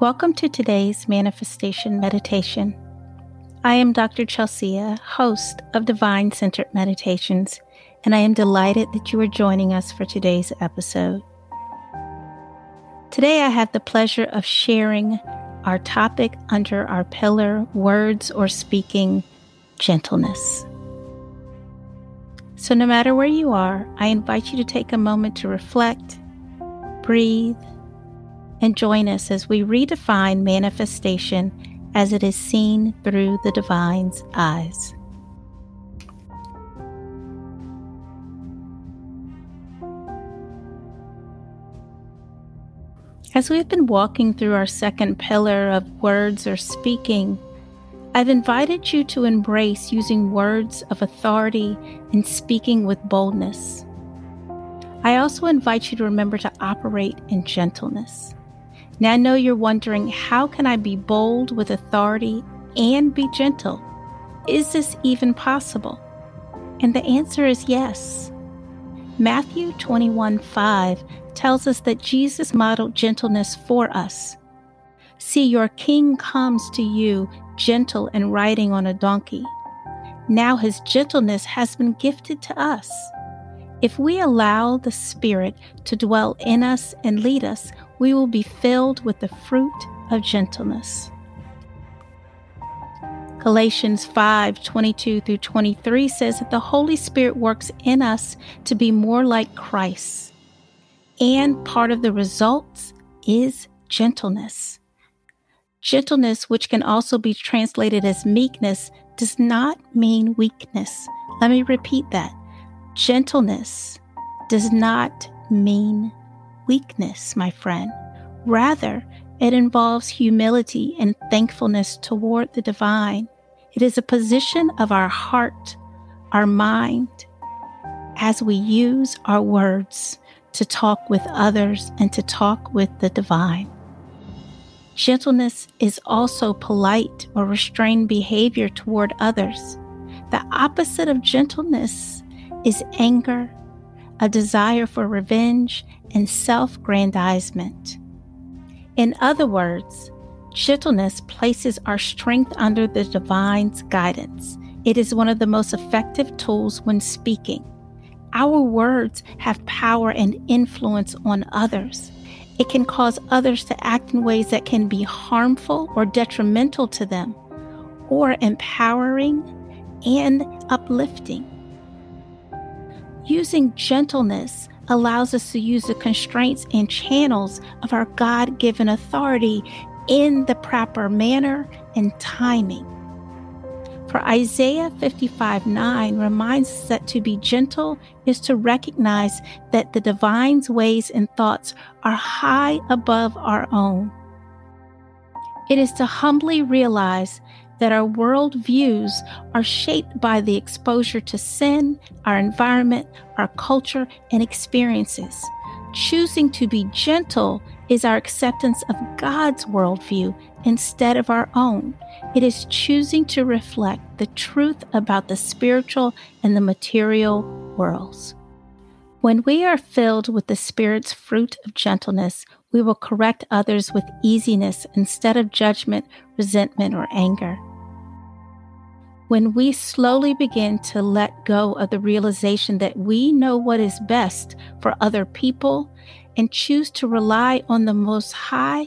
Welcome to today's manifestation meditation. I am Dr. Chelsea, host of Divine Centered Meditations, and I am delighted that you are joining us for today's episode. Today, I have the pleasure of sharing our topic under our pillar Words or Speaking Gentleness. So, no matter where you are, I invite you to take a moment to reflect, breathe, and join us as we redefine manifestation as it is seen through the divine's eyes. As we've been walking through our second pillar of words or speaking, I've invited you to embrace using words of authority and speaking with boldness. I also invite you to remember to operate in gentleness. Now I know you're wondering how can I be bold with authority and be gentle? Is this even possible? And the answer is yes. Matthew 21 5 tells us that Jesus modeled gentleness for us. See, your king comes to you gentle and riding on a donkey. Now his gentleness has been gifted to us. If we allow the Spirit to dwell in us and lead us, we will be filled with the fruit of gentleness. Galatians 5 22 through 23 says that the Holy Spirit works in us to be more like Christ. And part of the results is gentleness. Gentleness, which can also be translated as meekness, does not mean weakness. Let me repeat that. Gentleness does not mean weakness, my friend. Rather, it involves humility and thankfulness toward the divine. It is a position of our heart, our mind, as we use our words to talk with others and to talk with the divine. Gentleness is also polite or restrained behavior toward others. The opposite of gentleness is anger, a desire for revenge, and self grandizement. In other words, gentleness places our strength under the divine's guidance. It is one of the most effective tools when speaking. Our words have power and influence on others. It can cause others to act in ways that can be harmful or detrimental to them, or empowering and uplifting. Using gentleness allows us to use the constraints and channels of our God given authority in the proper manner and timing. For Isaiah 55 9 reminds us that to be gentle is to recognize that the divine's ways and thoughts are high above our own. It is to humbly realize that our world views are shaped by the exposure to sin, our environment, our culture, and experiences. Choosing to be gentle is our acceptance of God's worldview instead of our own. It is choosing to reflect the truth about the spiritual and the material worlds. When we are filled with the Spirit's fruit of gentleness, we will correct others with easiness instead of judgment, resentment, or anger. When we slowly begin to let go of the realization that we know what is best for other people and choose to rely on the Most High,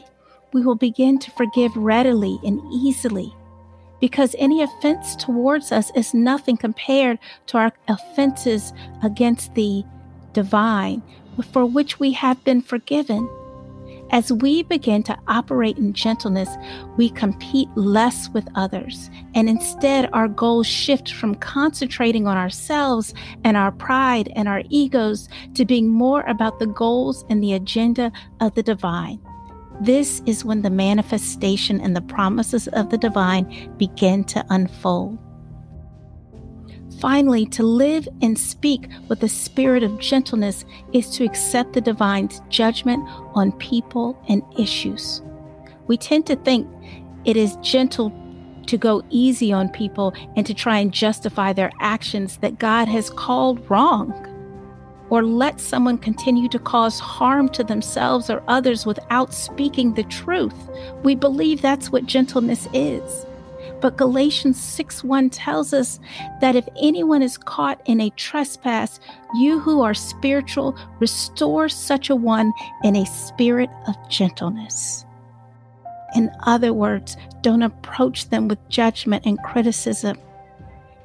we will begin to forgive readily and easily. Because any offense towards us is nothing compared to our offenses against the divine, for which we have been forgiven. As we begin to operate in gentleness, we compete less with others, and instead our goals shift from concentrating on ourselves and our pride and our egos to being more about the goals and the agenda of the divine. This is when the manifestation and the promises of the divine begin to unfold. Finally, to live and speak with a spirit of gentleness is to accept the divine's judgment on people and issues. We tend to think it is gentle to go easy on people and to try and justify their actions that God has called wrong. or let someone continue to cause harm to themselves or others without speaking the truth. We believe that's what gentleness is. But Galatians 6 1 tells us that if anyone is caught in a trespass, you who are spiritual, restore such a one in a spirit of gentleness. In other words, don't approach them with judgment and criticism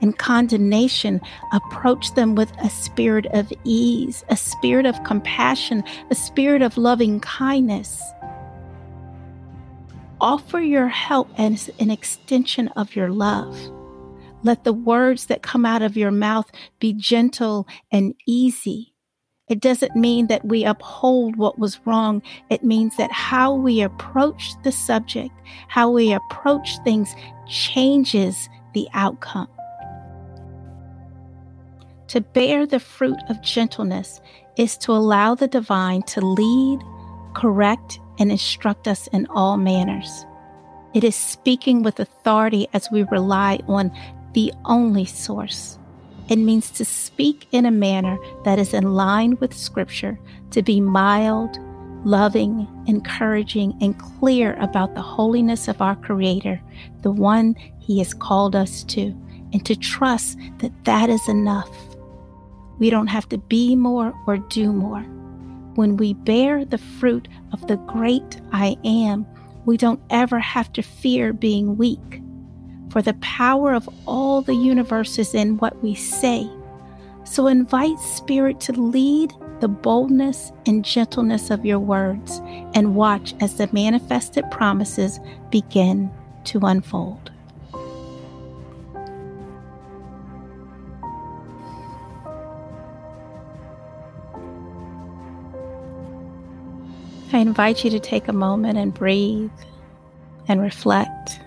and condemnation. Approach them with a spirit of ease, a spirit of compassion, a spirit of loving kindness. Offer your help as an extension of your love. Let the words that come out of your mouth be gentle and easy. It doesn't mean that we uphold what was wrong. It means that how we approach the subject, how we approach things changes the outcome. To bear the fruit of gentleness is to allow the divine to lead, correct, and instruct us in all manners. It is speaking with authority as we rely on the only source. It means to speak in a manner that is in line with Scripture, to be mild, loving, encouraging, and clear about the holiness of our Creator, the one He has called us to, and to trust that that is enough. We don't have to be more or do more when we bear the fruit of the great I am, we don't ever have to fear being weak. For the power of all the universe is in what we say. So invite Spirit to lead the boldness and gentleness of your words and watch as the manifested promises begin to unfold. I invite you to take a moment and breathe and reflect.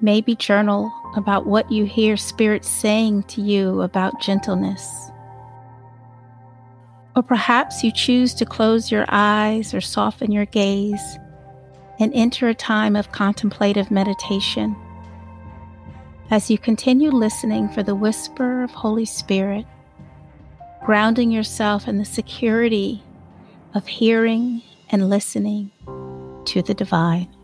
Maybe journal about what you hear Spirit saying to you about gentleness. Or perhaps you choose to close your eyes or soften your gaze and enter a time of contemplative meditation. As you continue listening for the whisper of Holy Spirit, grounding yourself in the security of hearing and listening to the divine.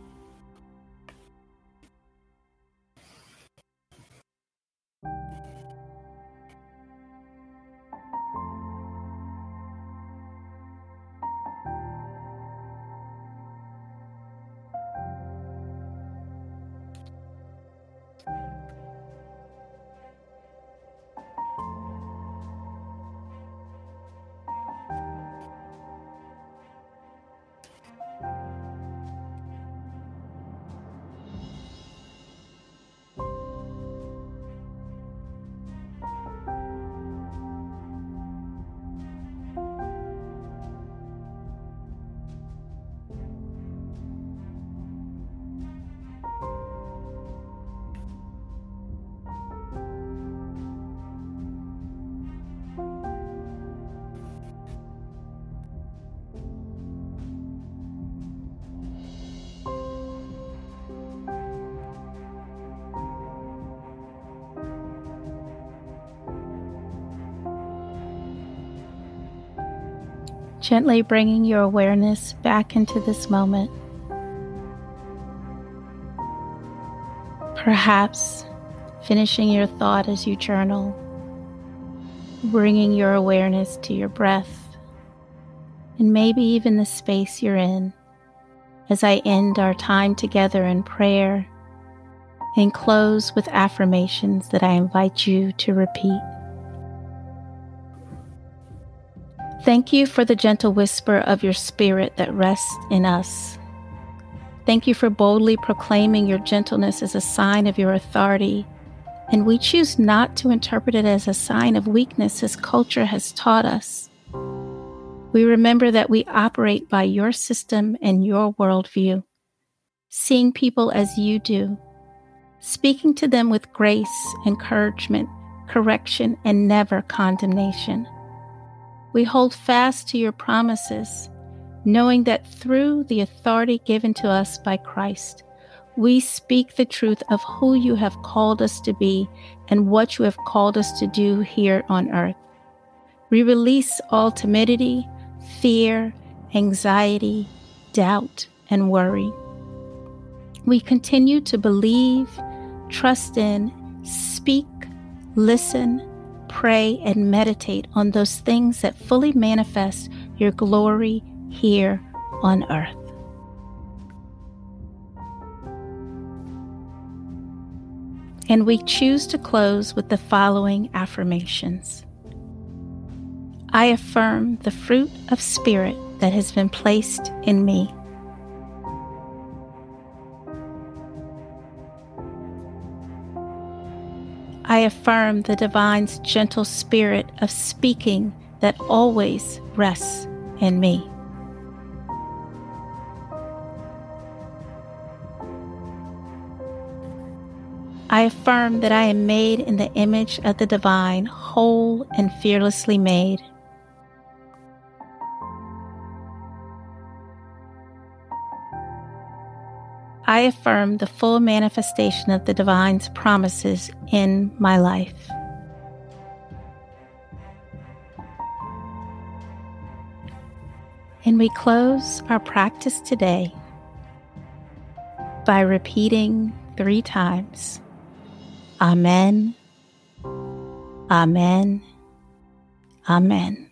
Gently bringing your awareness back into this moment. Perhaps finishing your thought as you journal, bringing your awareness to your breath, and maybe even the space you're in as I end our time together in prayer and close with affirmations that I invite you to repeat. Thank you for the gentle whisper of your spirit that rests in us. Thank you for boldly proclaiming your gentleness as a sign of your authority. And we choose not to interpret it as a sign of weakness as culture has taught us. We remember that we operate by your system and your worldview, seeing people as you do, speaking to them with grace, encouragement, correction, and never condemnation. We hold fast to your promises, knowing that through the authority given to us by Christ, we speak the truth of who you have called us to be and what you have called us to do here on earth. We release all timidity, fear, anxiety, doubt, and worry. We continue to believe, trust in, speak, listen, pray, and meditate on those things that fully manifest your glory here on earth. And we choose to close with the following affirmations I affirm the fruit of spirit that has been placed in me. I affirm the divine's gentle spirit of speaking that always rests in me. I affirm that I am made in the image of the divine, whole and fearlessly made. I affirm the full manifestation of the divine's promises in my life. And we close our practice today by repeating three times Amen, Amen, Amen.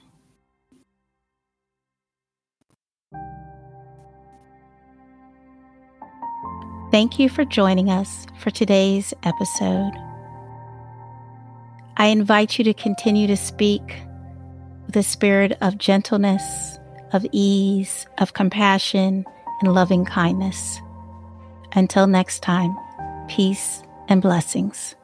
Thank you for joining us for today's episode. I invite you to continue to speak with a spirit of gentleness, of ease, of compassion, and loving kindness. Until next time, peace and blessings.